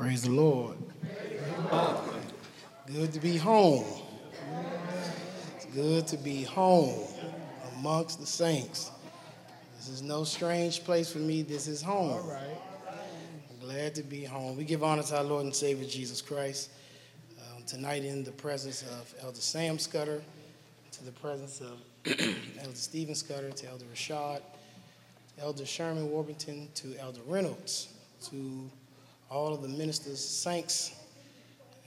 Praise the Lord. Good to be home. It's good to be home amongst the saints. This is no strange place for me. This is home. All right. I'm glad to be home. We give honor to our Lord and Savior Jesus Christ. Um, tonight, in the presence of Elder Sam Scudder, to the presence of Elder Stephen Scudder, to Elder Rashad, Elder Sherman Warburton, to Elder Reynolds, to all of the ministers, saints,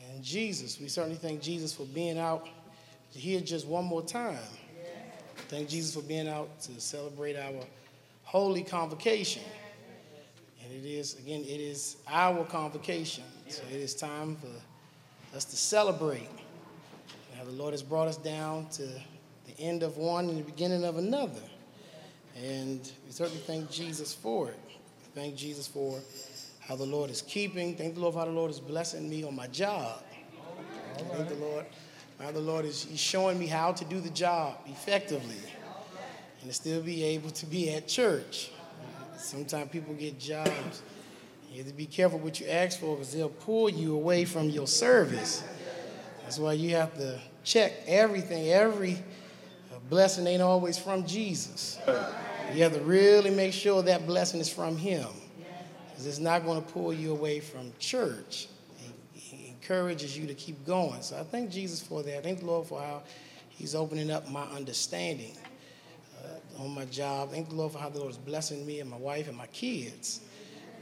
and Jesus. We certainly thank Jesus for being out here just one more time. Thank Jesus for being out to celebrate our holy convocation. And it is, again, it is our convocation. So it is time for us to celebrate. How the Lord has brought us down to the end of one and the beginning of another. And we certainly thank Jesus for it. Thank Jesus for how the Lord is keeping. Thank the Lord for how the Lord is blessing me on my job. Thank the Lord. How the Lord is He's showing me how to do the job effectively and to still be able to be at church. Sometimes people get jobs. You have to be careful what you ask for because they'll pull you away from your service. That's why you have to check everything. Every blessing ain't always from Jesus. You have to really make sure that blessing is from Him. Because it's not going to pull you away from church. He, encourages you to keep going. So I thank Jesus for that. I thank the Lord for how He's opening up my understanding uh, on my job. Thank the Lord for how the Lord is blessing me and my wife and my kids.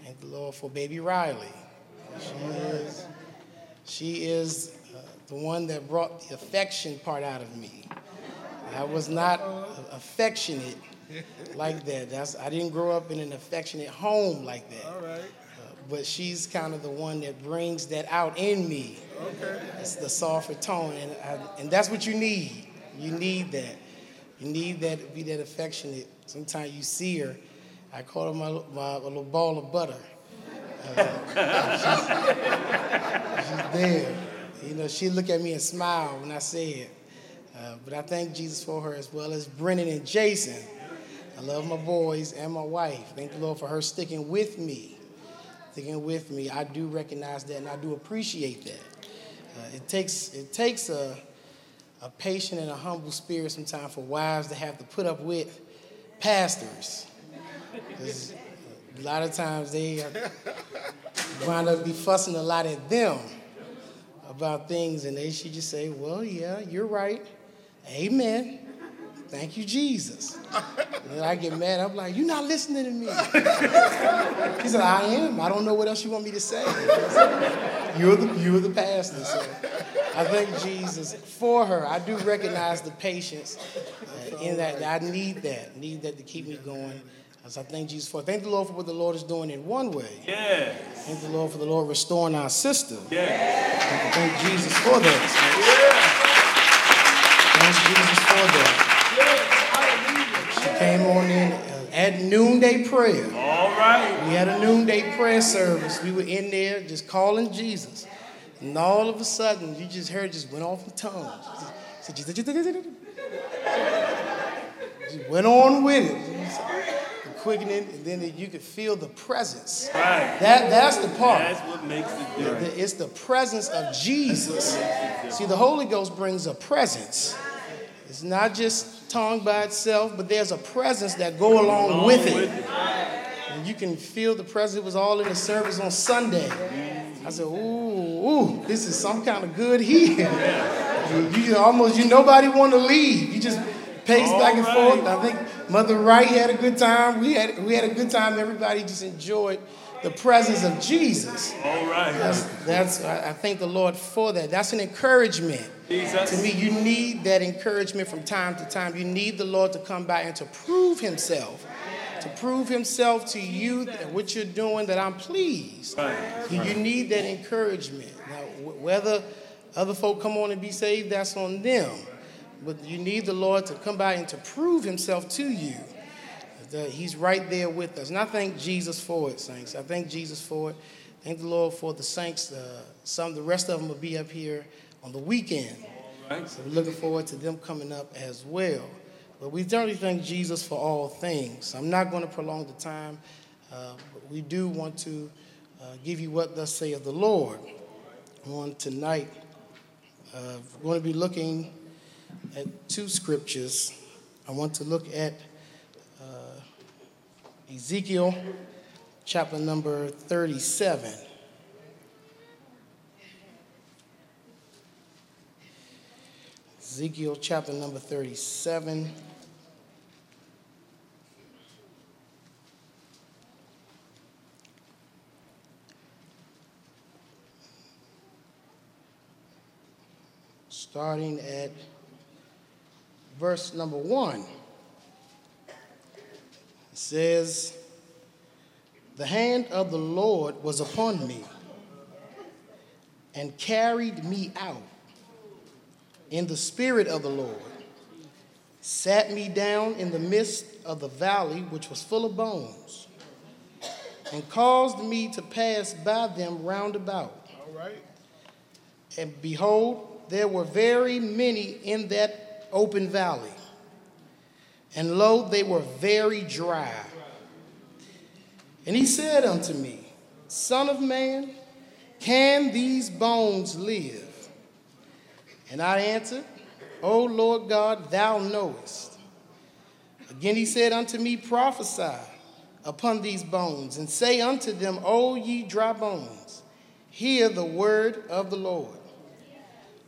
Thank the Lord for baby Riley. She is, she is uh, the one that brought the affection part out of me. I was not affectionate like that. That's, I didn't grow up in an affectionate home like that. All right. Uh, but she's kind of the one that brings that out in me. Okay. It's the softer tone, and I, and that's what you need. You need that. You need that to be that affectionate. Sometimes you see her. I call her my, my little ball of butter. Uh, she's, she's there. You know, she look at me and smile when I say it. Uh, but I thank Jesus for her as well as Brennan and Jason. I love my boys and my wife. Thank the Lord for her sticking with me. Sticking with me. I do recognize that and I do appreciate that. Uh, it takes it takes a, a patient and a humble spirit sometimes for wives to have to put up with pastors. a lot of times they wind up be fussing a lot at them about things, and they should just say, "Well, yeah, you're right. Amen. Thank you, Jesus." And I get mad. I'm like, "You're not listening to me." he said, "I am. I don't know what else you want me to say. You're the you're the pastor." So I thank Jesus for her. I do recognize the patience uh, in that. I need that. Need that to keep me going. As I thank Jesus for. it. Thank the Lord for what the Lord is doing in one way. Yeah. Thank the Lord for the Lord restoring our sister. Yeah. Thank Jesus for that. Yeah. Thank Jesus for that. Came on in at noonday prayer. All right. We had a noonday prayer service. We were in there just calling Jesus. And all of a sudden, you just heard just went off in tongues. Just, went on with it. Quickening, and then you could feel the presence. Right. That, that's the part. That's what makes it different. It's the presence of Jesus. See, the Holy Ghost brings a presence. It's not just tongue by itself, but there's a presence that go along with it. And you can feel the presence. It was all in the service on Sunday. I said, ooh, ooh, this is some kind of good here. You, you almost, you nobody want to leave. You just pace back and All forth. I think Mother Wright had a good time. We had, we had a good time. Everybody just enjoyed the presence of Jesus. All right. That's, that's I thank the Lord for that. That's an encouragement. Jesus. To me, you need that encouragement from time to time. You need the Lord to come by and to prove Himself, to prove Himself to you that what you're doing, that I'm pleased. Right. You, you need that encouragement. Now, whether other folk come on and be saved, that's on them. But you need the Lord to come by and to prove Himself to you. That He's right there with us. And I thank Jesus for it, saints. I thank Jesus for it. Thank the Lord for the saints. Uh, some, the rest of them will be up here on the weekend. Right. So we're looking forward to them coming up as well. But we certainly thank Jesus for all things. I'm not going to prolong the time, uh, but we do want to uh, give you what thus saith the Lord. On tonight, uh, we're going to be looking at two scriptures. I want to look at Ezekiel chapter number 37. Ezekiel chapter number 37. Starting at verse number 1. It says, The hand of the Lord was upon me and carried me out in the spirit of the Lord, sat me down in the midst of the valley which was full of bones, and caused me to pass by them round about. All right. And behold, there were very many in that open valley, and lo, they were very dry. And he said unto me, Son of man, can these bones live? And I answered, O Lord God, thou knowest. Again he said unto me, Prophesy upon these bones, and say unto them, O ye dry bones, hear the word of the Lord.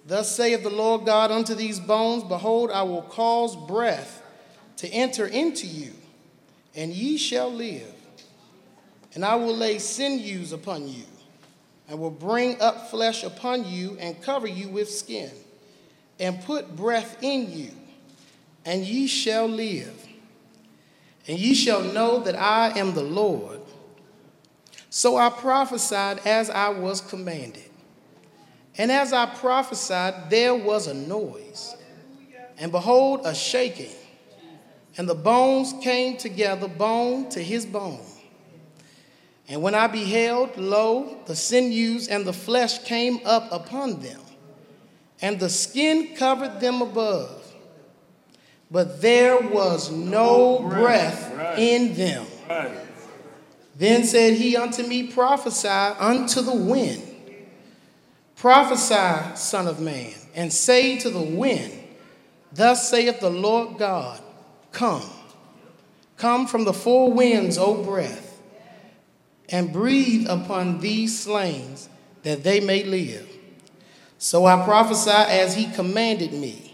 Thus saith the Lord God unto these bones, Behold, I will cause breath to enter into you, and ye shall live. And I will lay sinews upon you, and will bring up flesh upon you, and cover you with skin and put breath in you, and ye shall live. And ye shall know that I am the Lord. So I prophesied as I was commanded. And as I prophesied, there was a noise, and behold, a shaking. And the bones came together, bone to his bone. And when I beheld, lo, the sinews and the flesh came up upon them and the skin covered them above, but there was no breath in them. Then said he unto me, Prophesy unto the wind. Prophesy, Son of Man, and say to the wind, Thus saith the Lord God, Come, come from the four winds, O breath, and breathe upon these slain, that they may live. So I prophesied as he commanded me,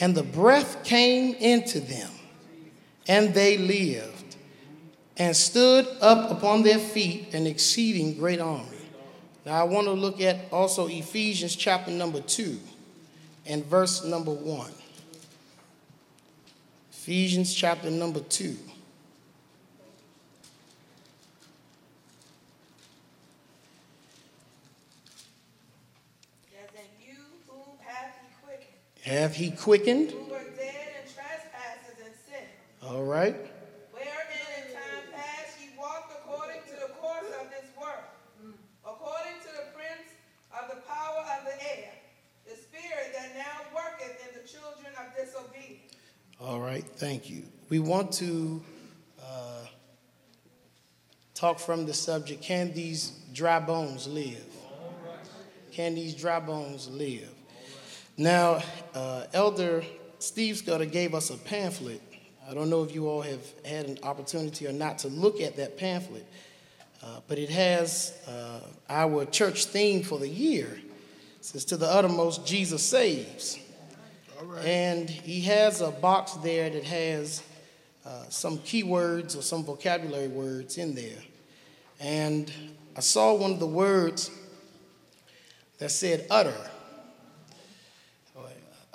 and the breath came into them, and they lived, and stood up upon their feet, an exceeding great army. Now I want to look at also Ephesians chapter number 2 and verse number 1. Ephesians chapter number 2. Have he quickened? Who were dead in trespasses and sin. All right. Wherein in time past ye walked according to the course of this world, according to the prince of the power of the air, the spirit that now worketh in the children of disobedience. All right. Thank you. We want to uh, talk from the subject can these dry bones live? Can these dry bones live? Now, uh, Elder Steve Scudder gave us a pamphlet. I don't know if you all have had an opportunity or not to look at that pamphlet, uh, but it has uh, our church theme for the year. It says, To the uttermost, Jesus saves. And he has a box there that has uh, some keywords or some vocabulary words in there. And I saw one of the words that said utter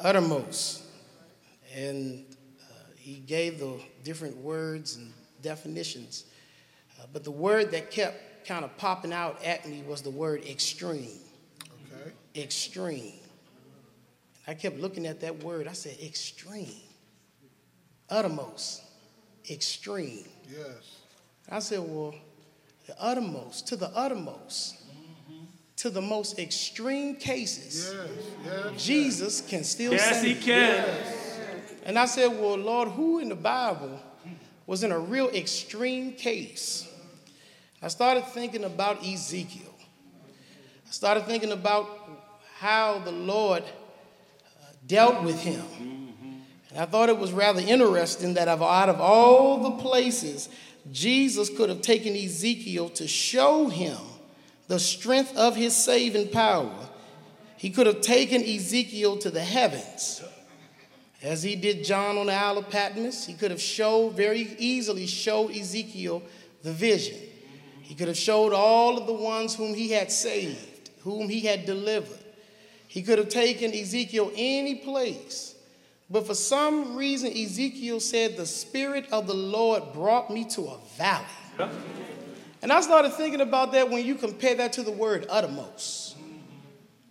uttermost. And uh, he gave the different words and definitions. Uh, but the word that kept kind of popping out at me was the word extreme. Okay. Extreme. I kept looking at that word. I said, extreme. Uttermost. Extreme. Yes. I said, well, the uttermost, to the uttermost mm-hmm. to the most extreme cases, yes, yes, Jesus can still say. Yes, save. he can. And I said, Well, Lord, who in the Bible was in a real extreme case? I started thinking about Ezekiel. I started thinking about how the Lord dealt with him. And I thought it was rather interesting that out of all the places Jesus could have taken Ezekiel to show him the strength of his saving power, he could have taken Ezekiel to the heavens. As he did John on the Isle of Patmos, he could have showed very easily showed Ezekiel the vision. He could have showed all of the ones whom he had saved, whom he had delivered. He could have taken Ezekiel any place. But for some reason, Ezekiel said, The Spirit of the Lord brought me to a valley. And I started thinking about that when you compare that to the word uttermost.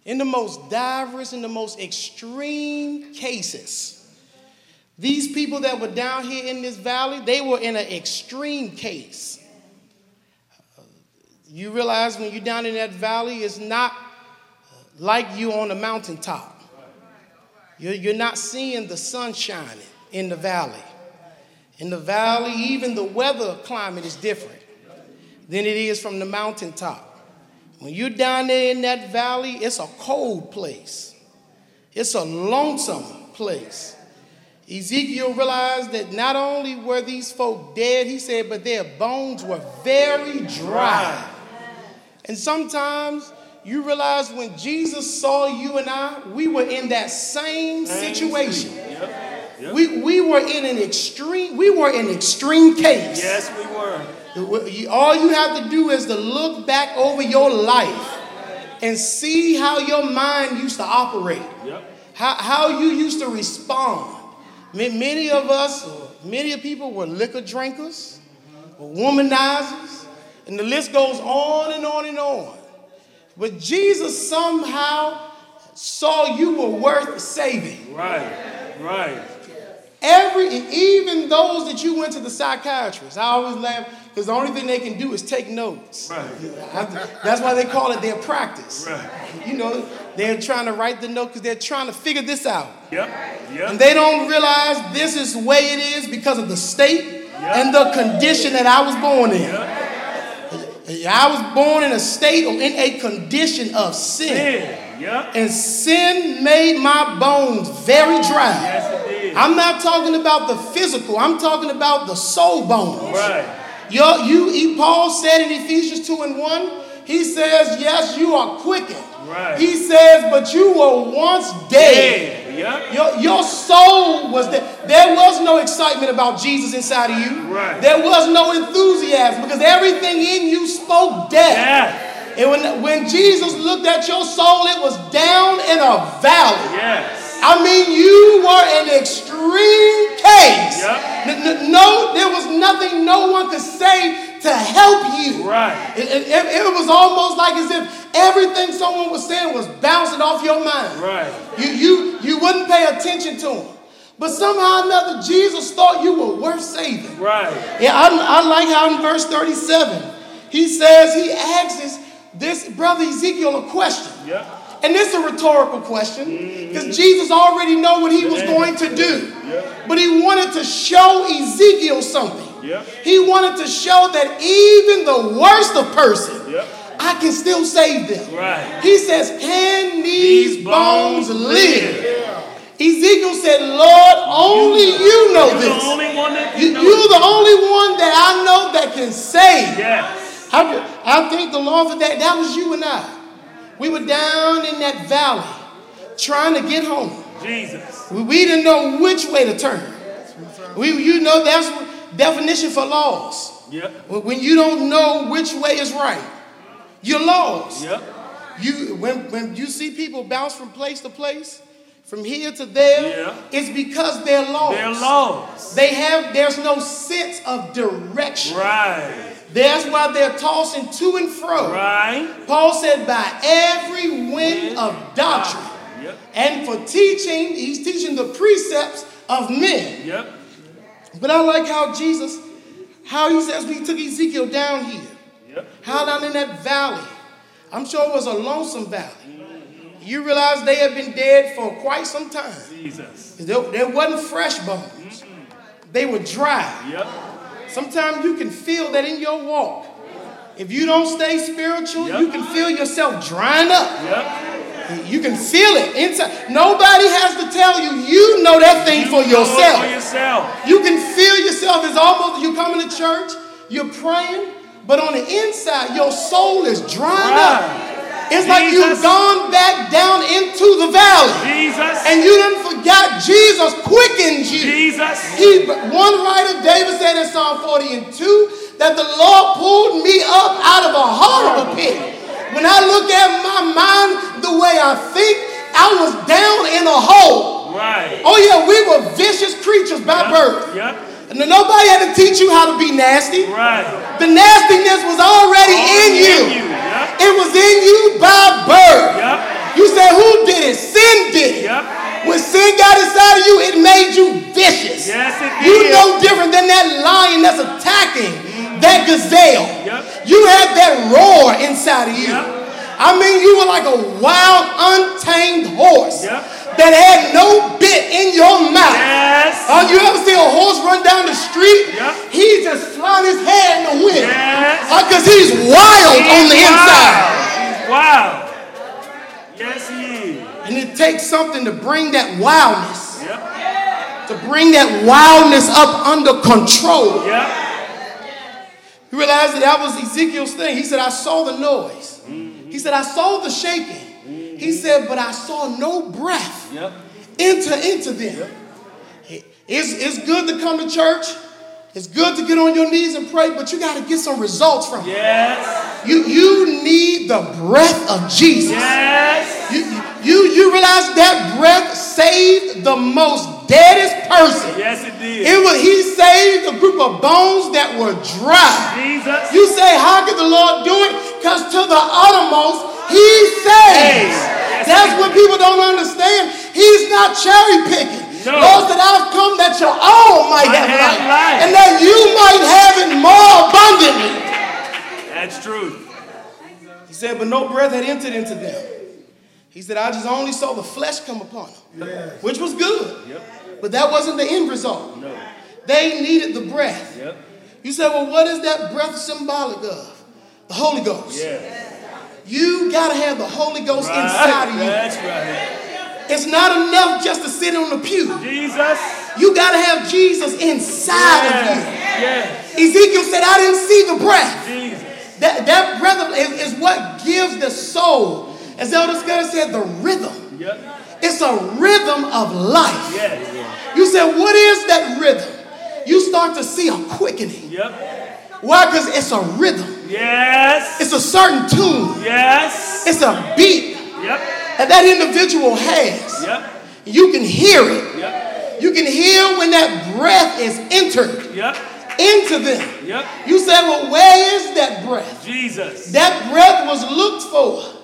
In the most diverse, in the most extreme cases, these people that were down here in this valley, they were in an extreme case. You realize when you're down in that valley, it's not like you on the mountaintop. You're, you're not seeing the sun shining in the valley. In the valley, even the weather climate is different than it is from the mountaintop. When you're down there in that valley, it's a cold place, it's a lonesome place. Ezekiel realized that not only were these folk dead, he said, but their bones were very dry. And sometimes you realize when Jesus saw you and I, we were in that same situation. Yep. Yep. We, we were in an extreme, we were in extreme case. Yes, we were. All you have to do is to look back over your life and see how your mind used to operate, Yep. how, how you used to respond. Many of us, many of people were liquor drinkers, womanizers, and the list goes on and on and on. But Jesus somehow saw you were worth saving. Right. Right. Every, even those that you went to the psychiatrist, I always laugh because the only thing they can do is take notes. Right. That's why they call it their practice. Right. You know, they're trying to write the note because they're trying to figure this out. Yep. And they don't realize this is the way it is because of the state and the condition that I was born in. I was born in a state or in a condition of sin. Yeah. Yep. And sin made my bones very dry. Yes, it did. I'm not talking about the physical, I'm talking about the soul bones. Right. Your, you, he, Paul said in Ephesians 2 and 1, he says, Yes, you are quickened. Right. He says, But you were once dead. Yeah. Yep. Your, your soul was dead. There was no excitement about Jesus inside of you. Right. There was no enthusiasm because everything in you spoke death. Yeah. And when, when Jesus looked at your soul, it was down in a valley. Yes. I mean, you were an extreme case. Yep. N- n- No, there was nothing no one could say to help you. Right. It, it- it- was almost like as if everything someone was saying was bouncing off your mind. Right. You, you, you wouldn't pay attention to them. But somehow or another, Jesus thought you were worth saving. Right. Yeah, I, I like how in verse 37, he says, he asks this brother Ezekiel a question. Yep. And this is a rhetorical question because mm-hmm. Jesus already know what he was going to do. But he wanted to show Ezekiel something. Yep. He wanted to show that even the worst of person, Yep. I can still save them. Right. He says, Can these, These bones, bones live? Ezekiel said, Lord, only you know You're this. the only one that you, know you're the only one that I know that can save. Yes. I, I thank the Lord for that. That was you and I. We were down in that valley trying to get home. Jesus. We, we didn't know which way to turn. We, you know, that's what- definition for lost. Yep. When you don't know which way is right, you're lost. Yep. You when when you see people bounce from place to place, from here to there, Yeah. it's because they're lost. They're lost. They have there's no sense of direction. Right. That's why they're tossing to and fro. Right. Paul said, by every wind of doctrine. Ah. Yep. And for teaching, he's teaching the precepts of men. Yep. But I like how Jesus, how he says we took Ezekiel down here, Yep. how down in that valley. I'm sure it was a lonesome valley. You realize they had been dead for quite some time. Jesus. There, there wasn't fresh bones. They were dry. Yep. Sometimes you can feel that in your walk. If you don't stay spiritual, Yep. you can feel yourself drying up. Yep. You can feel it inside. Nobody has to tell you. You know that thing for Know it yourself. For yourself. You can feel yourself. It's almost you coming to church, you're praying, but on the inside, your soul is drying up. It's like you've gone back down into the valley. Jesus. And you didn't forget Jesus quickened you. Jesus. He, one writer, David said in Psalm 40 and 2, that the Lord pulled me up out of a horrible pit. When I look at my mind, the way I think, I was down in a hole. Right. Oh yeah, we were vicious creatures by birth. Yep. And nobody had to teach you how to be nasty. Right. The nastiness was already in you. Yep. It was in you by birth. Yep. You say, who did it? Sin did it. Yep. When sin got inside of you, it made you vicious. Yes, it did. You no different than that lion that's attacking that gazelle. Yep. You had that roar inside of you. Yep. I mean, you were like a wild, untamed horse Yep. that had no bit in your mouth. Yes. Oh, you ever see a horse run down the street? He's just flying his head in the wind. Yes. Uh, because he's wild on the He's inside. wild. He's wild. Yes, he is. And it takes something to bring that wildness, to bring that wildness up under control. Yep. You realize that that was Ezekiel's thing. He said, I saw the noise. He said, I saw the shaking. He said, but I saw no breath Yep. enter into them. It's, it's good to come to church. It's good to get on your knees and pray, but you got to get some results from it. Yes. You, you need the breath of Jesus. Yes. You, you, you realize that breath saved the most deadest person. Yes, it did. It was, he saved a group of bones that were dry. Jesus. You say, how could the Lord do it? Because to the uttermost, he saves. Yes. That's what people don't understand. He's not cherry picking. No. Lord said, I've come that your own might, Might have, have life, life. and that you might have it more abundantly. That's true. He said, but no breath had entered into them. He said, I just only saw the flesh come upon them, which was good. Yep. But that wasn't the end result. No. They needed the breath. Yep. You say, well, what is that breath symbolic of? The Holy Ghost. Yeah. You got to have the Holy Ghost Right. inside of you. That's right. It's not enough just to sit on the pew. Jesus. You got to have Jesus inside of you. Yes. Ezekiel said, I didn't see the breath. Jesus. That, that breath is, is what gives the soul, as Elder Scudder said, the rhythm. Yep. It's a rhythm of life. Yes. You said, what is that rhythm? You start to see a quickening. Yep. Why? Because it's a rhythm. Yes. It's a certain tune. Yes. It's a beat Yep. that that individual has. Yep. You can hear it. Yep. You can hear when that breath is entered Yep. into them. Yep. You say, well, where is that breath? Jesus. That breath was looked for.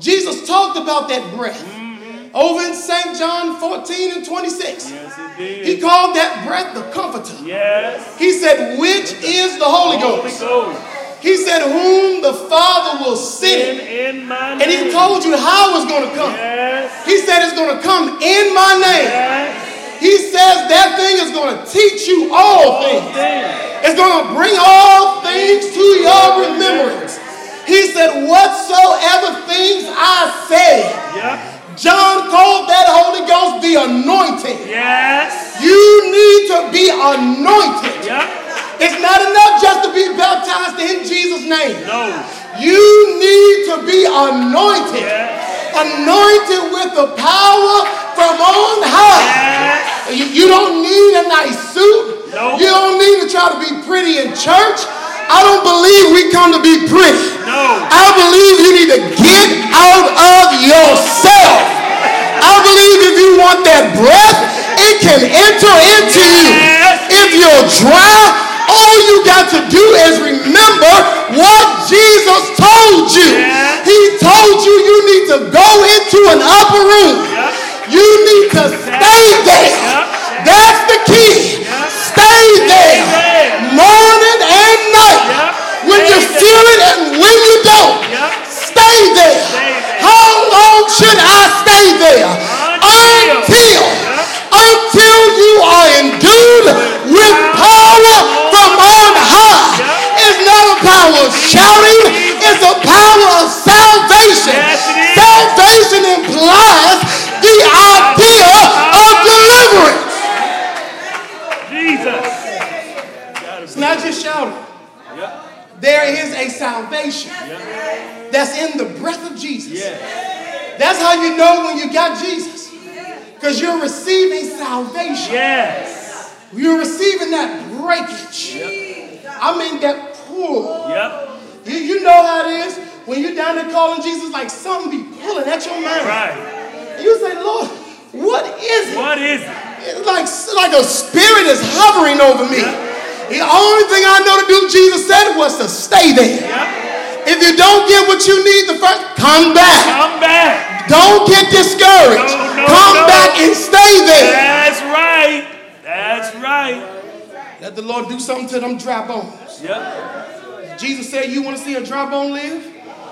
Jesus talked about that breath mm. Over in St. John 14 and 26. Yes, He called that breath the comforter. Yes. He said, which is the Holy Holy Ghost? Ghost. He said, whom the Father will send. in my name. And he told you how it's going to come. Yes. He said it's going to come in my name. Yes. He says that thing is going to teach you all things. Thing. It's going to bring all things to your remembrance. He said, whatsoever things I say, Yep. John called that Holy Ghost the anointing. Yes. You need to be anointed. Yep. It's not enough just to be baptized in Jesus' name. No. You need to be anointed. Yes. Anointed with the power from on high. Yes. You, you don't need a nice suit. No. You don't need to try to be pretty in church. I don't believe we come to be pretty. No. I believe you need to get out of yourself. I believe if you want that breath, it can enter into you. If you're dry, all you got to do is remember what Jesus told you. He told you you need to go into an upper room. You need to stay there. That's the key. Stay there. there. Morning feel it, and when you don't, yep. stay, there. stay, there. How long should I stay there? Until, until, yep. until you are endued with power from on high. Yep. It's not a power of shouting, it's a power of salvation. Yes, salvation implies the idea of deliverance. Jesus. It's not just shouting. Yep that's in the breath of Jesus. That's how you know when you got Jesus. Because you're receiving salvation. Yes. You're receiving that breakage. I mean, that pull. Yep. You, you know how it is when you're down there calling Jesus, like something be pulling at your mind. Right. You say, Lord, what is it? What is it? It's like, like a spirit is hovering over me. The only thing I know to do, Jesus said, was to stay there. If you don't get what you need the first, come back. Come back. Don't get discouraged. No, no, come no. back and stay there. That's right. That's right. Let the Lord do something to them dry bones. Yep. Jesus said, You want to see a dry bone live?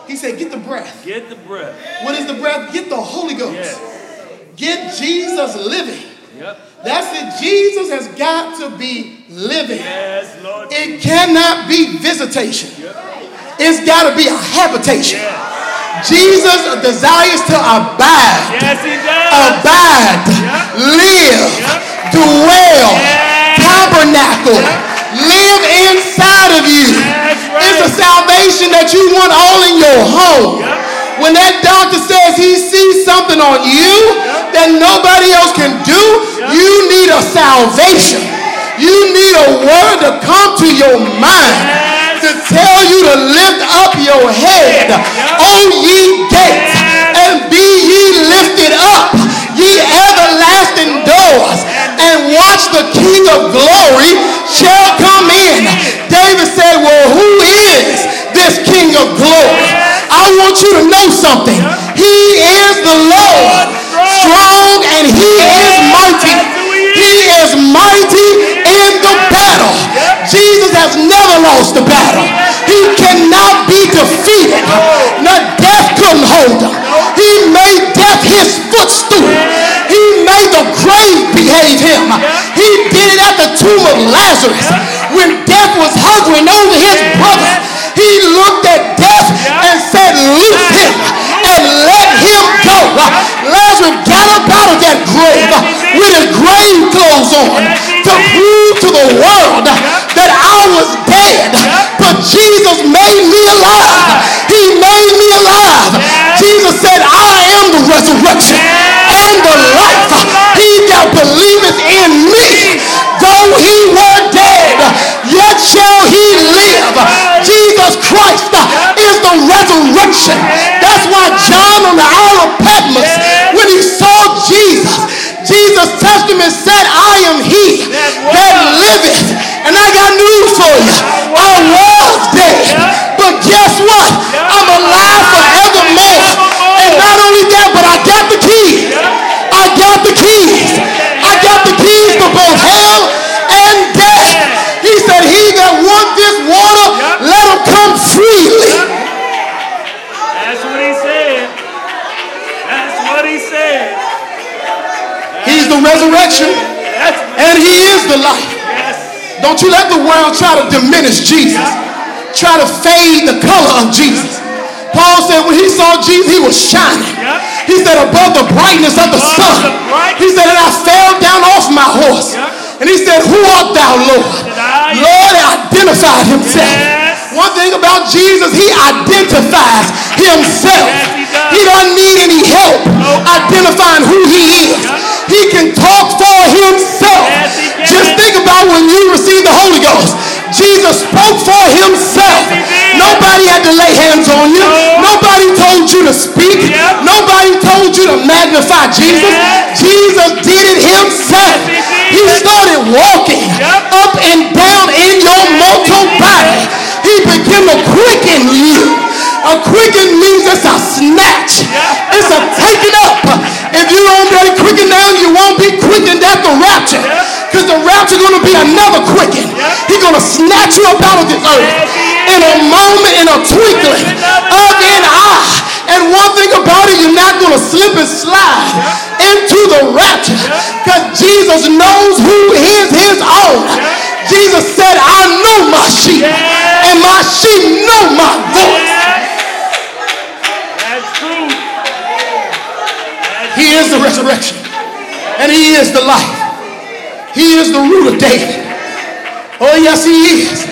He said, Get the breath. Get the breath. What is the breath? Get the Holy Ghost. Yes. Get Jesus living. Yep. That's it. Jesus has got to be living. Yes, Lord. It cannot be visitation. It's got to be a habitation. Yes. Jesus desires to abide, Yes, he does. abide, live, dwell, tabernacle, live inside of you. Right. It's a salvation that you want all in your home. When that doctor says he sees something on you that nobody else can do, you need a salvation. You need a word to come to your mind to tell you to lift up your head, O oh, ye want you to know something. He is the Lord, strong, and he is mighty. He is mighty in the battle. Jesus has never lost a battle. He cannot be defeated. Not death couldn't hold him. He made death his footstool. He made the grave behave him. He did it at the tomb of Lazarus when death was hovering over his brother. He looked and said, Loose him and let him go. Lazarus up out of that grave with his grave clothes on to prove to the world that I was dead, but Jesus made me alive. He made me alive. Jesus said, I am the resurrection and the life. He that believeth in me, though he were dead, yet shall he live. Jesus Christ resurrection. That's why John on the Isle of Patmos, when he saw Jesus, Jesus touched him and said, I am he that liveth. And I got news for you. I was dead, but guess what? I'm alive try to diminish Jesus, try to fade the color of Jesus. Paul said when he saw Jesus, he was shining. He said above the brightness of the sun. He said, and I fell down off my horse. And he said, Who art thou, Lord? Said, "I am." Lord identified himself. One thing about Jesus, he identifies himself. He does. He doesn't need any help identifying who he is. He can talk for himself. Just think about when you receive the Holy Ghost. Jesus spoke for himself. Nobody had to lay hands on you. No. Nobody told you to speak. Nobody told you to magnify Jesus. Jesus did it himself. He started walking up and down in your mortal body. He began to quicken you. A quicken means it's a snatch. It's a taking up. If you don't get quickened down, you won't be quickened at the rapture. Because the rapture going to be another quicken. He's going to snatch you up out of this earth in a moment, in a twinkling of an eye. And one thing about it, you're not going to slip and slide into the rapture. Because Jesus knows who is his own. Jesus said, I know my sheep, resurrection, and he is the life. He is the root of David. Oh, yes, he is.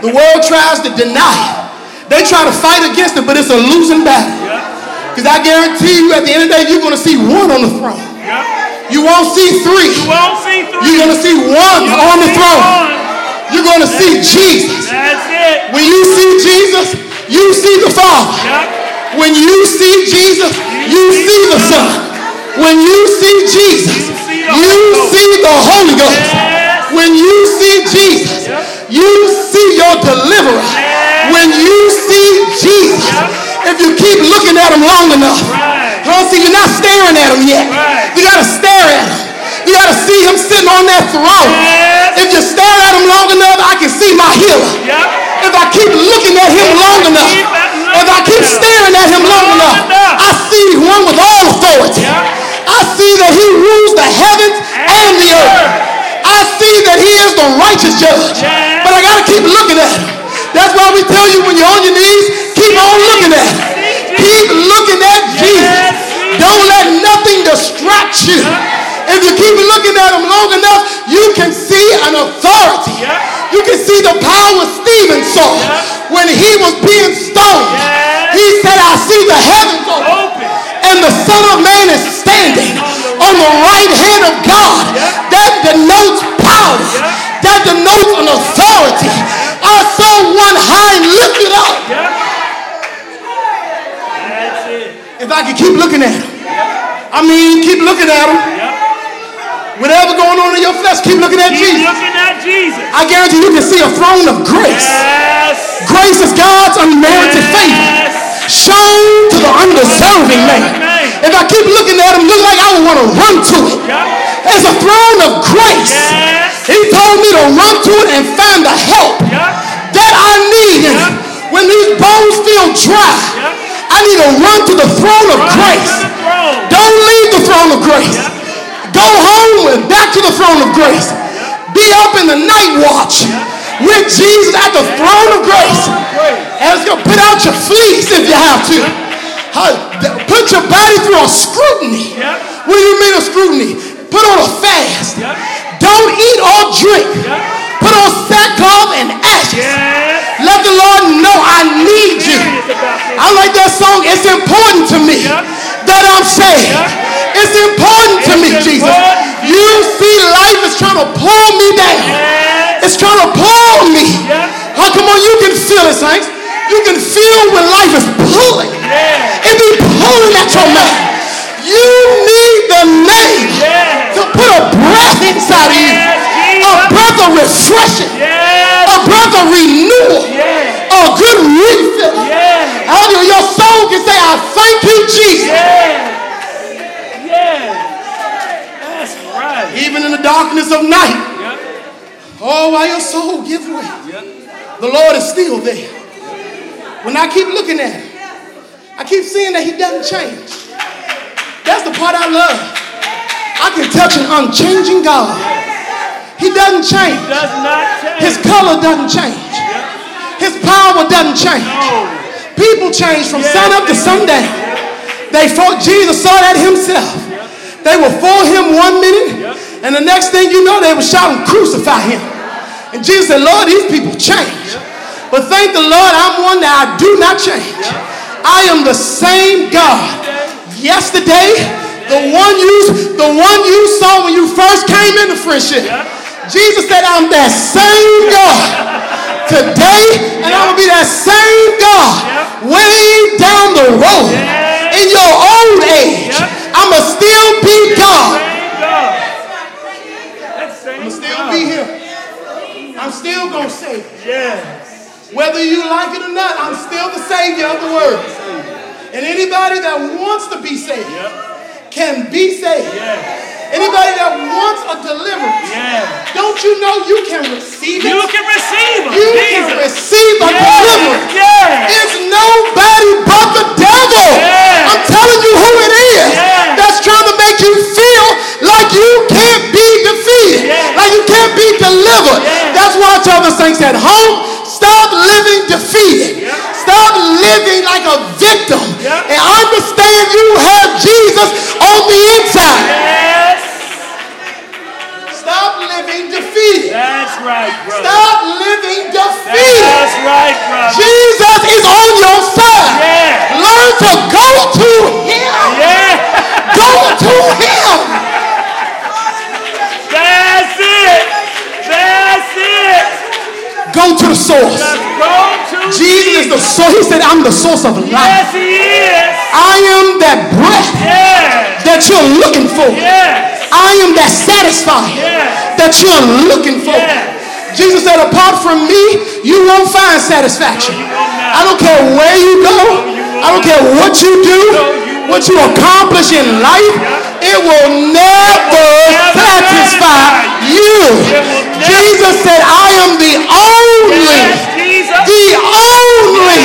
The world tries to deny it, They try to fight against it, but it's a losing battle. Because I guarantee you, at the end of the day, you're going to see one on the throne. You won't see three. You won't see three. You're going to see one on the throne. one. You're going to see Jesus. That's it. When you see Jesus, you see the Father. Yep. When you see Jesus, you see the Son. When you see Jesus, you see the Holy Ghost. When you see Jesus, you see your deliverer. When you see Jesus, if you keep looking at him long enough, well, see, you're not staring at him yet. You got to stare at him. You got to see him sitting on that throne. If you stare at him long enough, I can see my healer. If I keep looking at him long enough, Keep that looking if I keep staring at him long enough. I see one with all authority. I see that he rules the heavens and the earth. I see that he is the righteous judge. But I got to keep looking at him. That's why we tell you when you're on your knees, keep on looking at him. Keep looking at Jesus. Don't let nothing distract you. If you keep looking at him long enough, you can see an authority. You can see the power Stephen saw when he was being stoned. He said, I see the heavens open Open. and the Son of Man is on the right hand of God. That denotes power. That denotes an authority. I saw one high and lifted up. That's it. If I could keep looking at him. I mean, keep looking at him. Whatever going on in your flesh, keep looking at Keep Jesus. looking at Jesus. I guarantee you can see a throne of grace. Yes. Grace is God's unmerited favor shown to the undeserving man. If I keep looking at him, look like I would want to run to it. Yep. There's a throne of grace. Yes. He told me to run to it and find the help Yep. that I need. Yep. When these bones feel dry. I need to run to the throne of Run grace. throne. Don't leave the throne of grace. Go home and back to the throne of grace. Be up in the night watch with Jesus at the throne of grace. And it's gonna put out your fleece if you have to. Put your body through a scrutiny. Yep. What do you mean a scrutiny? Put on a fast. Yep. Don't eat or drink. Yep. Put on sackcloth and ashes. Yes. Let the Lord know I need you. Serious about this. I like that song. It's important to me that I'm saved. It's important to It's me, Jesus. You see, life is trying to pull me down. Yes. It's trying to pull me. How come on? You can feel it, saints. You can feel when life is pulling. It be pulling at your mind. You need the name to put a breath inside of you. A breath of refreshing. A breath of renewal. A good refill. Do your soul can say, I thank you, Jesus. That's right. Even in the darkness of night. Yep. Oh, while your soul gives way, Yep. the Lord is still there. When I keep looking at him, I keep seeing that he doesn't change. That's the part I love. I can touch an unchanging God. He doesn't change. Does not change. His color doesn't change. His power doesn't change. People change from sun up to sundown. They fought, Jesus saw that himself. They were for him one minute, and the next thing you know, they were shouting, crucify him. And Jesus said, Lord, these people change. But thank the Lord, I'm one that I do not change. I am the same God. Yesterday, the one you the one you saw when you first came into friendship. Jesus said, I'm that same God today, and I'm gonna be that same God way down the road. In your old age, I'ma still be God. I'ma still be here. I'm still gonna save. Yes. Whether you like it or not, I'm still the Savior of the world. And anybody that wants to be saved can be saved. Anybody that wants a deliverance, don't you know you can receive it? You can receive it. You Jesus. can receive a deliverance. It's nobody but the devil. I'm telling you who it is that's trying to make you feel like you can't be defeated, like you can't be delivered. That's why I tell the saints at home, That you're looking for. Yes. Jesus said, apart from me, you won't find satisfaction. No, you will not. I don't care where you go. you I don't care what you do, No, you what you accomplish in life. It will never satisfy you. Jesus said, I am the only, the only.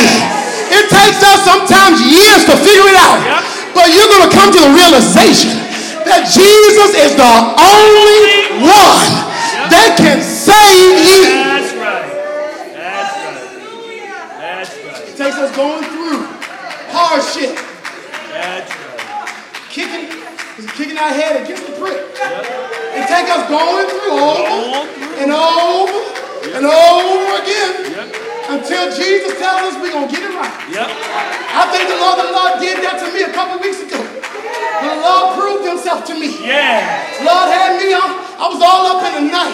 It takes us sometimes years to figure it out. But you're going to come to the realization that Jesus is the only one that can save you. That's right. That's right. That's right. It takes us going through hardship, That's right. kicking, kicking our head against the prick. It takes us going through over and over and over again until Jesus tells us we're going to get it right. Yep. I think the Lord, the Lord did that to me a couple weeks ago. The Lord proved himself to me. Yeah. Lord had me on, I was all up in the night,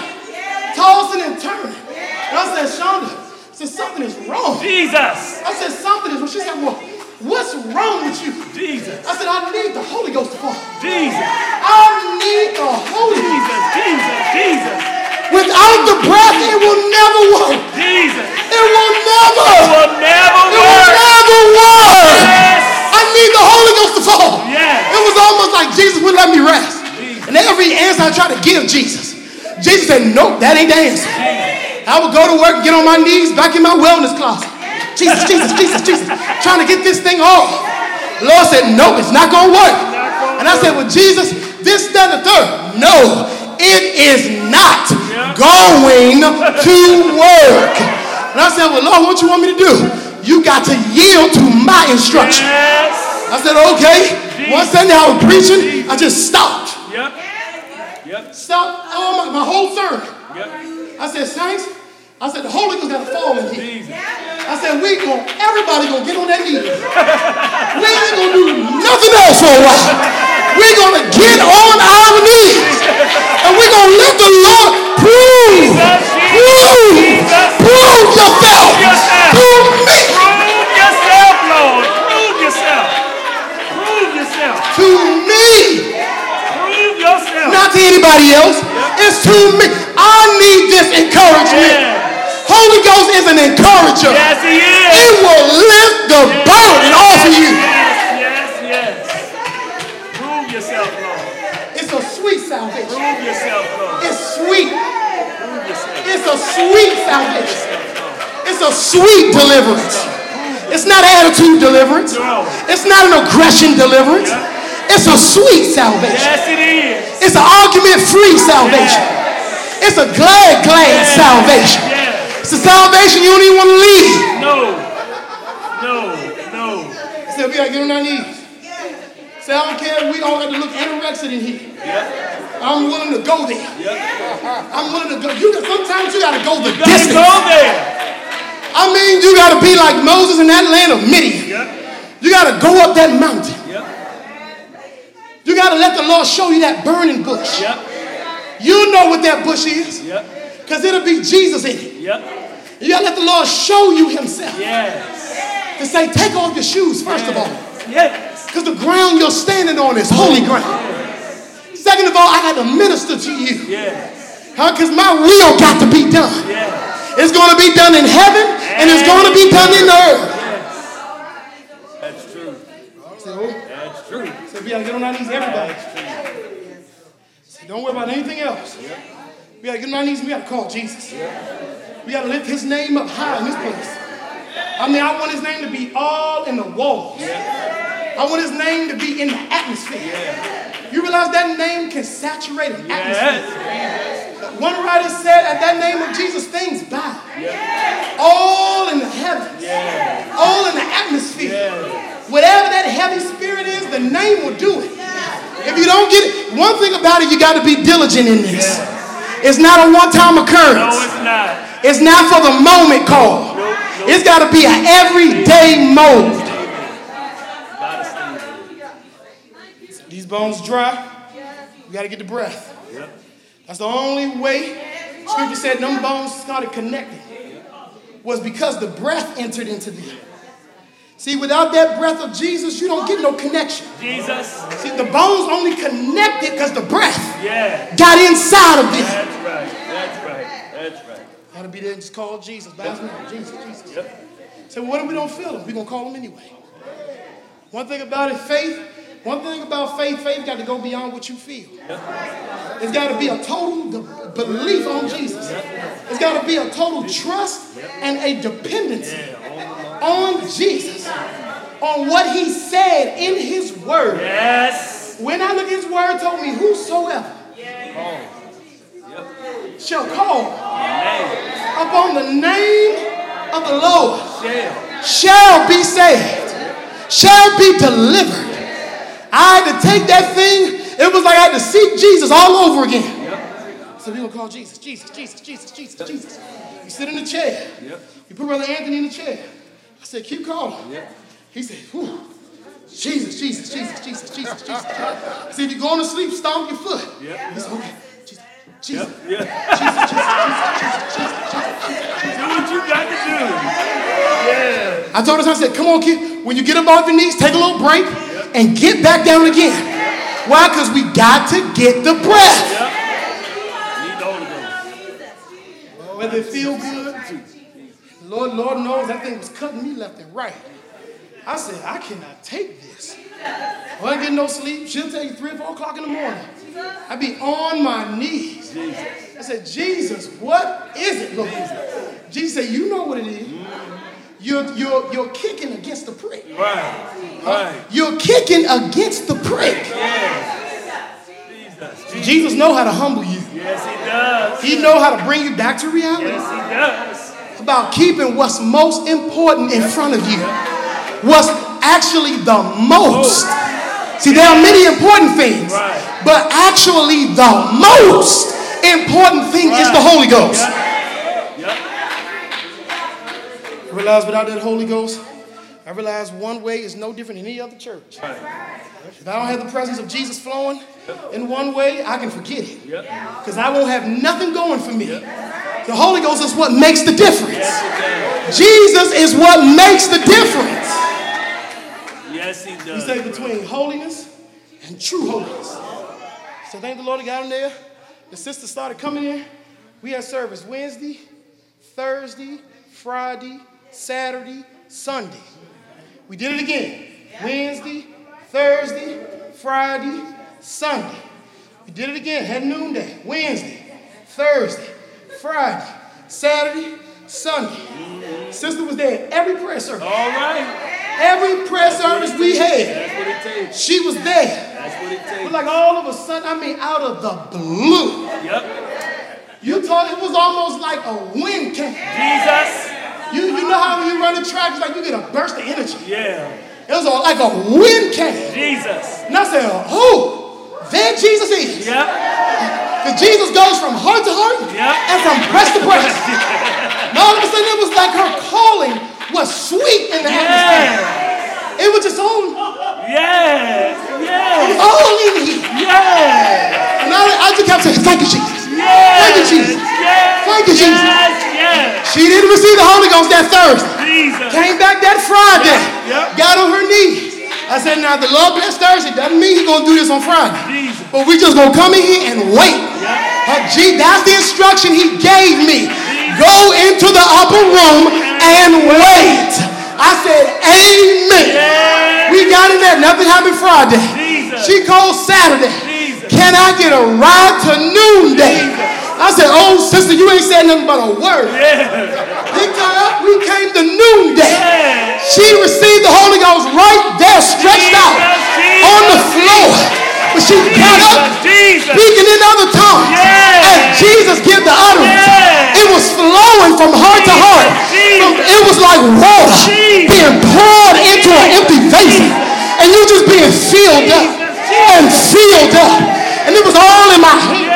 tossing and turning. And I said, Shonda, I said, something is wrong. Jesus. I said, something is wrong. She said, well, what's wrong with you? Jesus. I said, I need the Holy Ghost to fall. Jesus. I need the Holy Ghost. Jesus. Jesus. Jesus. Without the breath, it will never work. Jesus. It will never. It Will never work. It will never work. Yes. I need the Holy Ghost to fall. Yes. It was almost like Jesus wouldn't let me rest. And every answer I tried to give Jesus, Jesus said, Nope, that ain't the answer. I would go to work and get on my knees back in my wellness closet. Jesus, Jesus, Jesus, Jesus, trying to get this thing off. Lord said, Nope, it's not going to work. And I said, Well, Jesus, this, that, and the third. No, it is not going to work. And I said, Well, Lord, what you want me to do? You got to yield to my instruction. I said, okay. One Sunday I was preaching, I just stopped. Yep. Yep. Stopped all my, my whole sermon. Yep. I said, Saints, I said, the Holy Ghost got to fall in here. Jesus. I said, we going everybody gonna get on their knees. we ain't gonna do nothing else for a while. we gonna get on our knees. And we gonna to me. I need this encouragement. Yes. Holy Ghost is an encourager. Yes, he is. It will lift the burden off of you. Yes, yes, yes. Prove yourself, Lord. It's a sweet salvation. Prove yourself, Lord. It's sweet. Prove yourself. It's a sweet salvation. It's a sweet deliverance. It's not attitude deliverance. It's not an aggression deliverance. It's a sweet salvation. Yes, it is. It's an argument-free salvation. It's a glad, glad salvation. It's a salvation you don't even want to leave. No. No. No. Said we gotta get on our knees. Say, I don't care, we all got to look anorexic in here. I'm willing to go there. I'm willing to go. You got, sometimes you gotta go the Gotta distance. go there. I mean, you gotta be like Moses in that land of Midian. You gotta go up that mountain. You gotta let the Lord show you that burning bush. Yep. You know what that bush is, Yep. because it'll be Jesus in it. Yep. You gotta let the Lord show you himself. Yes. To say, take off your shoes, first of all. Yes. Because the ground you're standing on is holy ground. Second of all, I got to minister to you. Yes. Because my will got to be done. Yes. It's going to be done in heaven and it's going to be done in the earth. That's true. So, That's true. so we got to get on our knees, everybody. Don't worry about anything else. We got to get on our knees and we got to call Jesus. We got to lift his name up high in this place. I mean, I want his name to be all in the walls. I want his name to be in the atmosphere. You realize that name can saturate an atmosphere. One writer said, at that name of Jesus, things bow. All in the heavens, all in the atmosphere. Whatever that heavy spirit is, the name will do it. If you don't get it, one thing about it, you got to be diligent in this. It's not a one time occurrence. No, it's not. it's not for the moment call. It's got to be an everyday mode. These bones dry, we got to get the breath. That's the only way. Scripture said them bones started connecting. was because the breath entered into them. See, without that breath of Jesus, you don't get no connection. Jesus. See, the bones only connected because the breath Yeah. got inside of them. That's right. That's right. That's right. Gotta be there and just call Jesus. By his name. Jesus, Jesus. Yep. So what if we don't feel him? We're gonna call him anyway. One thing about it, faith, one thing about faith, faith got to go beyond what you feel. It's got to be a total de- belief on Jesus. It's got to be a total trust and a dependency on Jesus, on what he said in his word. Yes. When I look at his word, told me, whosoever shall call upon the name of the Lord Shall. be saved, shall be delivered. I had to take that thing, it was like I had to seek Jesus all over again. So we're gonna call Jesus, Jesus, Jesus, Jesus, Jesus, Jesus. You sit in the chair. You put Brother Anthony in the chair. I said, keep calling. He said, Whew. Jesus, Jesus, Jesus, Jesus, Jesus, Jesus. I said, you're going to sleep, stomp your foot. Yep. He said, okay. Jesus, Jesus, Yeah. Jesus, Jesus, Jesus, Jesus, Jesus. Do what you got to do. Yeah. I told us, I said, come on, kid. When you get up off your knees, take a little break and get back down again. Why? Because we got to get the breath. Yep. Need the Holy Ghost. Whether it feel good, Lord, Lord knows that thing was cutting me left and right. I said, I cannot take this. I wasn't getting no sleep. She'll tell you three or four o'clock in the morning. I'd be on my knees. I said, Jesus, what is it, Lord? Jesus said, you know what it is. You're, you're, you're kicking against the prick. Right. Right. You're kicking against the prick. Jesus. Jesus know how to humble you. Yes, he does. He know how to bring you back to reality. Yes, he does. About keeping what's most important in front of you. What's actually the most. See, there are many important things, but actually the most important thing is the Holy Ghost. I realize without that Holy Ghost, I realize one way is no different than any other church. If I don't have the presence of Jesus flowing in one way, I can forget it. Because I won't have nothing going for me. The Holy Ghost is what makes the difference. Jesus is what makes the difference. Yes, he He does. say between holiness and true holiness. So thank the Lord he got in there. The sisters started coming in. We had service Wednesday, Thursday, Friday, Saturday, Sunday. We did it again. Wednesday, Thursday, Friday, Sunday. We did it again. Had noonday. Wednesday, Thursday, Friday, Saturday, Sunday. Sister was there every prayer service. All right. Every prayer service we had, That's what it takes. she was there. That's what it But like all of a sudden, I mean, out of the blue, Yep. you thought it was almost like a wind came. Jesus. You, you know how when you run the track, it's like you get a burst of energy. Yeah. It was all like a wind came. Jesus. And I said, who? There Jesus is. Yep. Because Jesus goes from heart to heart Yeah. and from breast to breast. and all of a sudden, it was like her calling was sweet in the atmosphere. Yeah. It was just all, Yes. Yes. all in here. Yes. And I, I just kept saying, thank you, Jesus. Yes. Thank you, Jesus. Yes. Thank you, Jesus. Yes. Yes. She didn't receive the Holy Ghost that Thursday. Jesus. Came back that Friday. Yeah, yeah. Got on her knees. I said, now the Lord bless Thursday. Doesn't mean He's gonna do this on Friday. Jesus. But we just gonna come in here and wait. Uh, gee, that's the instruction He gave me. Go into the upper room and wait. I said, Amen. Yeah. We got in there. Nothing happened Friday. Jesus. She called Saturday. Jesus. Can I get a ride to noonday? I said, Oh, sister, you ain't said nothing but a word. Yeah. Picked her up. We came to noonday. Yeah. She received the Holy Ghost right there, stretched out Jesus. on the floor. But she got up, Jesus. speaking in other tongues. Yeah. And Jesus gave the utterance. Yeah. It was flowing from heart to heart. From- It was like water Jesus. being poured into an empty vase. And you just being filled up and filled up. And it was all in my hand.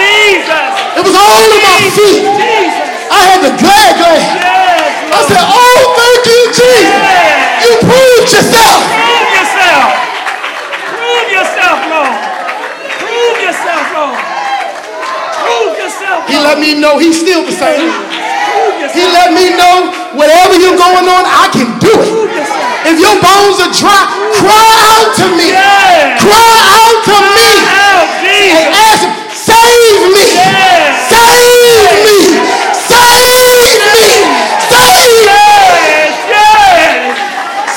Yes. Jesus. It was all in my feet. Jesus. I had the glad glad. Yes. I said, oh, thank you, Jesus. Yeah. You proved yourself. Prove yourself. Prove yourself, Lord. Prove yourself, Lord. Prove yourself, He let me know he's still the same. Yes, He let me know whatever you're going on, I can do it. If your bones are dry, cry out to me. Cry out to me. And ask save me. Save me. Save me. Save me.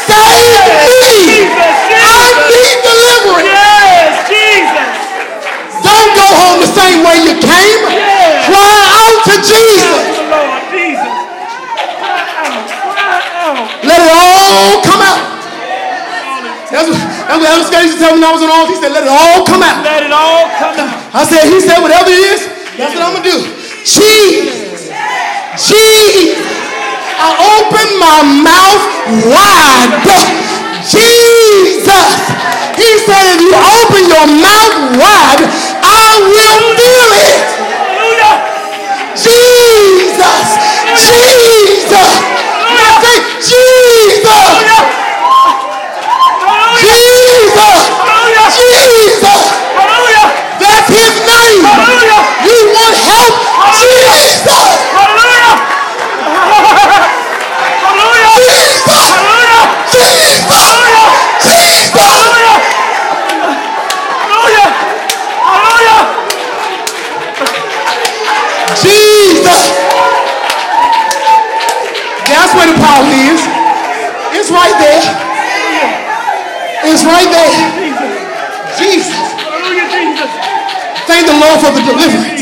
Save me. I need deliverance. Don't go home the same way you came. Cry out to Jesus. Let it all come out. That's what, that's what Elder Scott used to tell me when I was on office. He said, let it all come out. Let it all come out. I said, he said, whatever it is, that's what I'm going to do. Jesus. Jesus. I open my mouth wide. Jesus. He said, if you open your mouth wide, I will fill it. Jesus. Jesus. I say, Jesus. Jesus. Jesus. Hallelujah. That's his name. Hallelujah. You want help? Jesus. Hallelujah. Hallelujah. Jesus. Hallelujah. Jesus. Jesus. Hallelujah. Hallelujah. Hallelujah. Jesus. That's where the power is. It's right there. It's right there. Jesus. Hallelujah, Jesus. Thank the Lord for the deliverance.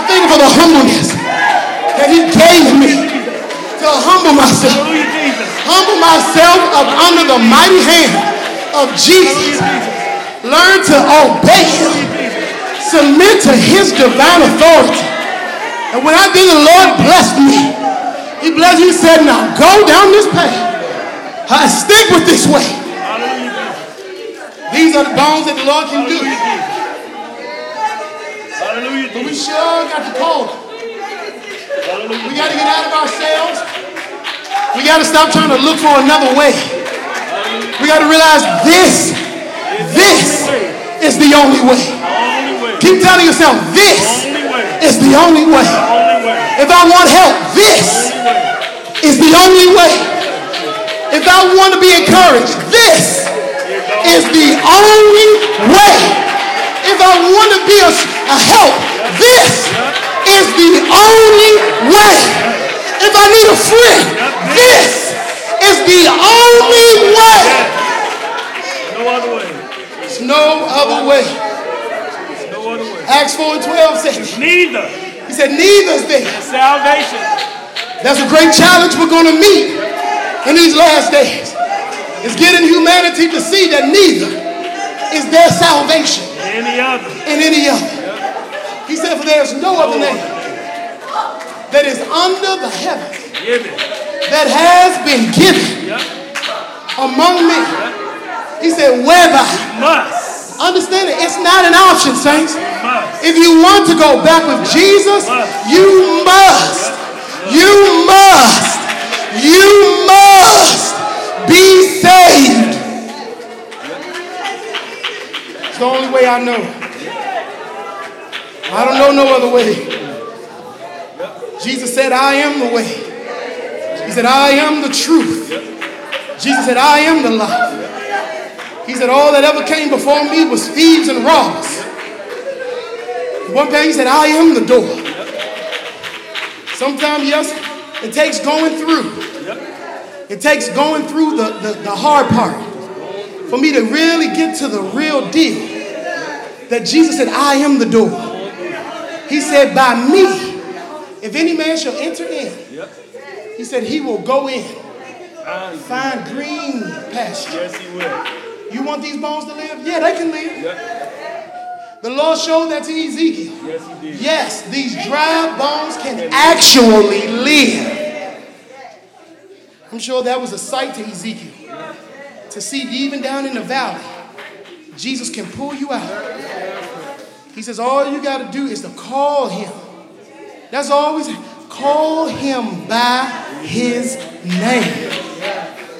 I thank him for the humbleness that he gave me to humble myself. Humble myself up under the mighty hand of Jesus. Learn to obey him. Submit to his divine authority. And when I did, the Lord blessed me. He blessed me. He said, now go down this path. I stick with this way. These are the bones that the Lord can do. But we sure got to call. Hallelujah. We got to get out of ourselves. We got to stop trying to look for another way. We got to realize this, this is the only way. Keep telling yourself, this is the only way. Only way. If I want help, this is the only way. If I want to be encouraged, this is the only way. If I want to be a, a help, this is the only way. If I need a friend, this is the only way. No other way. There's no other way. There's no other way. Acts 4 and 12 says, Neither He said, neither is there. salvation. That's a great challenge we're going to meet in these last days. Is getting humanity to see that neither is there salvation in Any other. in any other. He said, For there is no other name that is under the heavens that has been given among men. He said, Whereby. Must. Understand it, it's not an option, saints. If you want to go back with Jesus, you must. You must. You must be saved. It's the only way I know. I don't know no other way. Jesus said, I am the way. He said, I am the truth. Jesus said, I am the life. He said, All that ever came before me was thieves and robbers. One page he said, I am the door. Sometimes, yes, it takes going through. It takes going through the, the, the hard part for me to really get to the real deal. That Jesus said, I am the door. He said, By me, if any man shall enter in, he said, he will go in, find green pasture. Yes, he will. You want these bones to live? Yeah, they can live. The Lord showed that to Ezekiel. Yes, he did. Yes, these dry bones can actually live. I'm sure that was a sight to Ezekiel to see even down in the valley, Jesus can pull you out. He says, All you got to do is to call him. That's always call him by his name.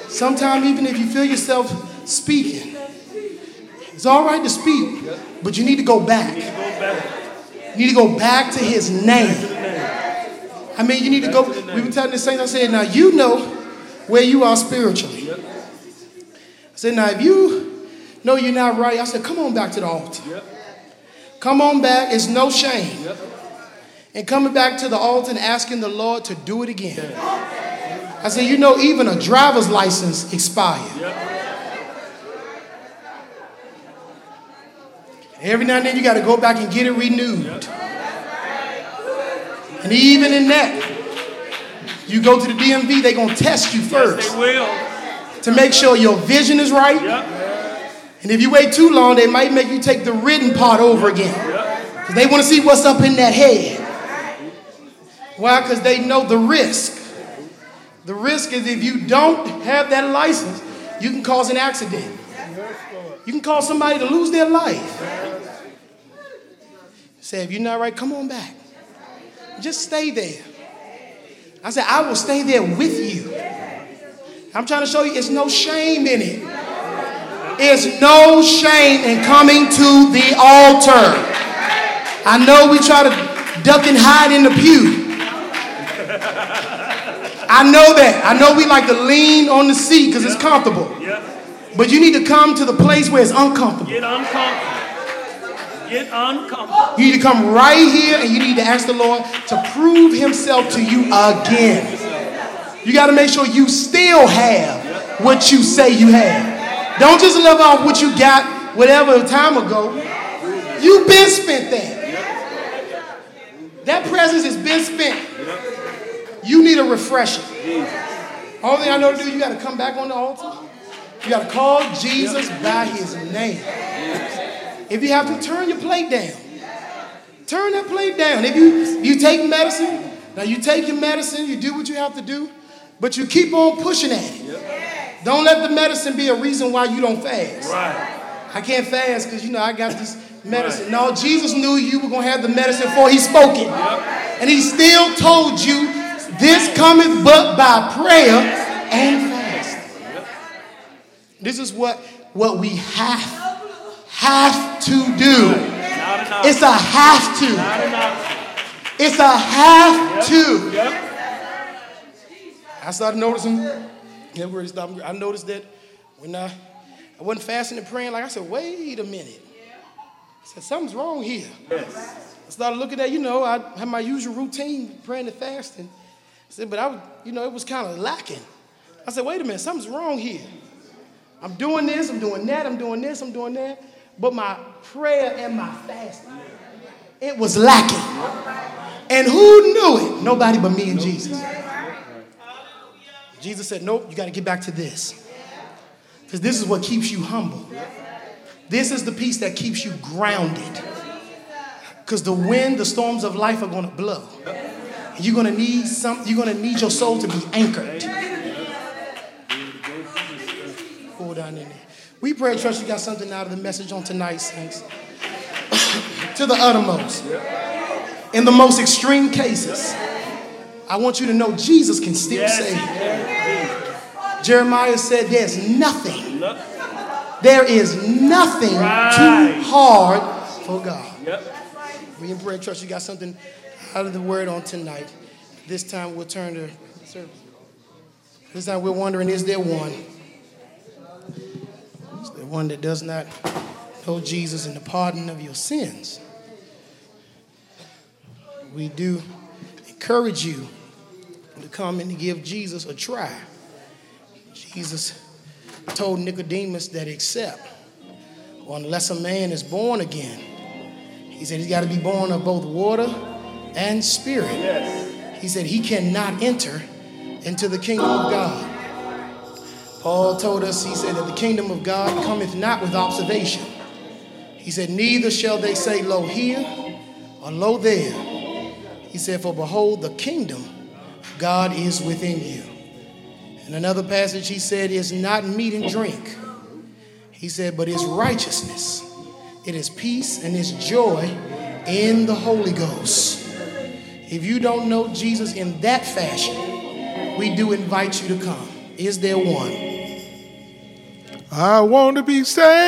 Sometimes, even if you feel yourself speaking, it's all right to speak, but you need to go back. You need to go back to his name. I mean, you need to go. We were telling the saints, I said, now you know where you are spiritually. I said, now if you know you're not right, I said, come on back to the altar. Come on back. It's no shame. Yep. And coming back to the altar and asking the Lord to do it again. I said, you know, even a driver's license expired. Yep. Every now and then you got to go back and get it renewed. And even in that, you go to the DMV, they're going to test you Yes, first they will. to make sure your vision is right. And if you wait too long, they might make you take the written part over again. Yep. 'Cause they want to see what's up in that head. Why? Because they know the risk. The risk is if you don't have that license, you can cause an accident. You can cause somebody to lose their life. Say, if you're not right, come on back. Just stay there. I said, I will stay there with you. I'm trying to show you, it's no shame in it. There's no shame in coming to the altar. I know we try to duck and hide in the pew. I know that. I know we like to lean on the seat because it's comfortable. But you need to come to the place where it's uncomfortable. Get uncomfortable. Get uncomfortable. You need to come right here and you need to ask the Lord to prove Himself to you again. You got to make sure you still have what you say you have. Don't just live off what you got whatever time ago. You've been spent that. That presence has been spent. You need a refresher. Only thing I know to do, you got to come back on the altar. You got to call Jesus by his name. If you have to turn your plate down, turn that plate down. If you you take medicine, now you take your medicine, you do what you have to do, but you keep on pushing at it. Don't let the medicine be a reason why you don't fast. Right. I can't fast because you know I got this medicine. No, Jesus knew you were gonna have the medicine before he spoke it. And he still told you this cometh but by prayer and fasting. This is what what we have have to do. It's a have to. It's a have to. Yep. I started noticing. Yeah, where to stop. I noticed that when I, I wasn't fasting and praying, like I said, wait a minute. I said, something's wrong here. Yes. I started looking at, you know, I had my usual routine, praying and fasting. I said, but I, was, you know, it was kind of lacking. I said, wait a minute, something's wrong here. I'm doing this, I'm doing that, I'm doing this, I'm doing that. But my prayer and my fasting, it was lacking. And who knew it? Nobody but me and Jesus. Jesus said, Nope, you got to get back to this. Because this is what keeps you humble. This is the peace that keeps you grounded. Because the wind, the storms of life are going to blow. And you're going to need some, you're going to need your soul to be anchored. Hold on in there. We pray, trust you got something out of the message on tonight, saints. to the uttermost. In the most extreme cases, I want you to know Jesus can still Yes. save you. Jeremiah said, There's nothing, there is nothing Right. too hard for God. Yep. We in prayer trust you got something out of the word on tonight. This time we'll turn to service. This time we're wondering, is there one? Is there one that does not know Jesus and the pardon of your sins? We do encourage you to come and to give Jesus a try. Jesus told Nicodemus that except or unless a man is born again, he said he's got to be born of both water and spirit. Yes. He said he cannot enter into the kingdom of God. Paul told us, he said that the kingdom of God cometh not with observation. He said, neither shall they say, Lo here or lo there. He said, For behold, the kingdom God is within you. In another passage, he said, Is not meat and drink. He said, But it's righteousness, it is peace, and it's joy in the Holy Ghost. If you don't know Jesus in that fashion, we do invite you to come. Is there one? I want to be saved.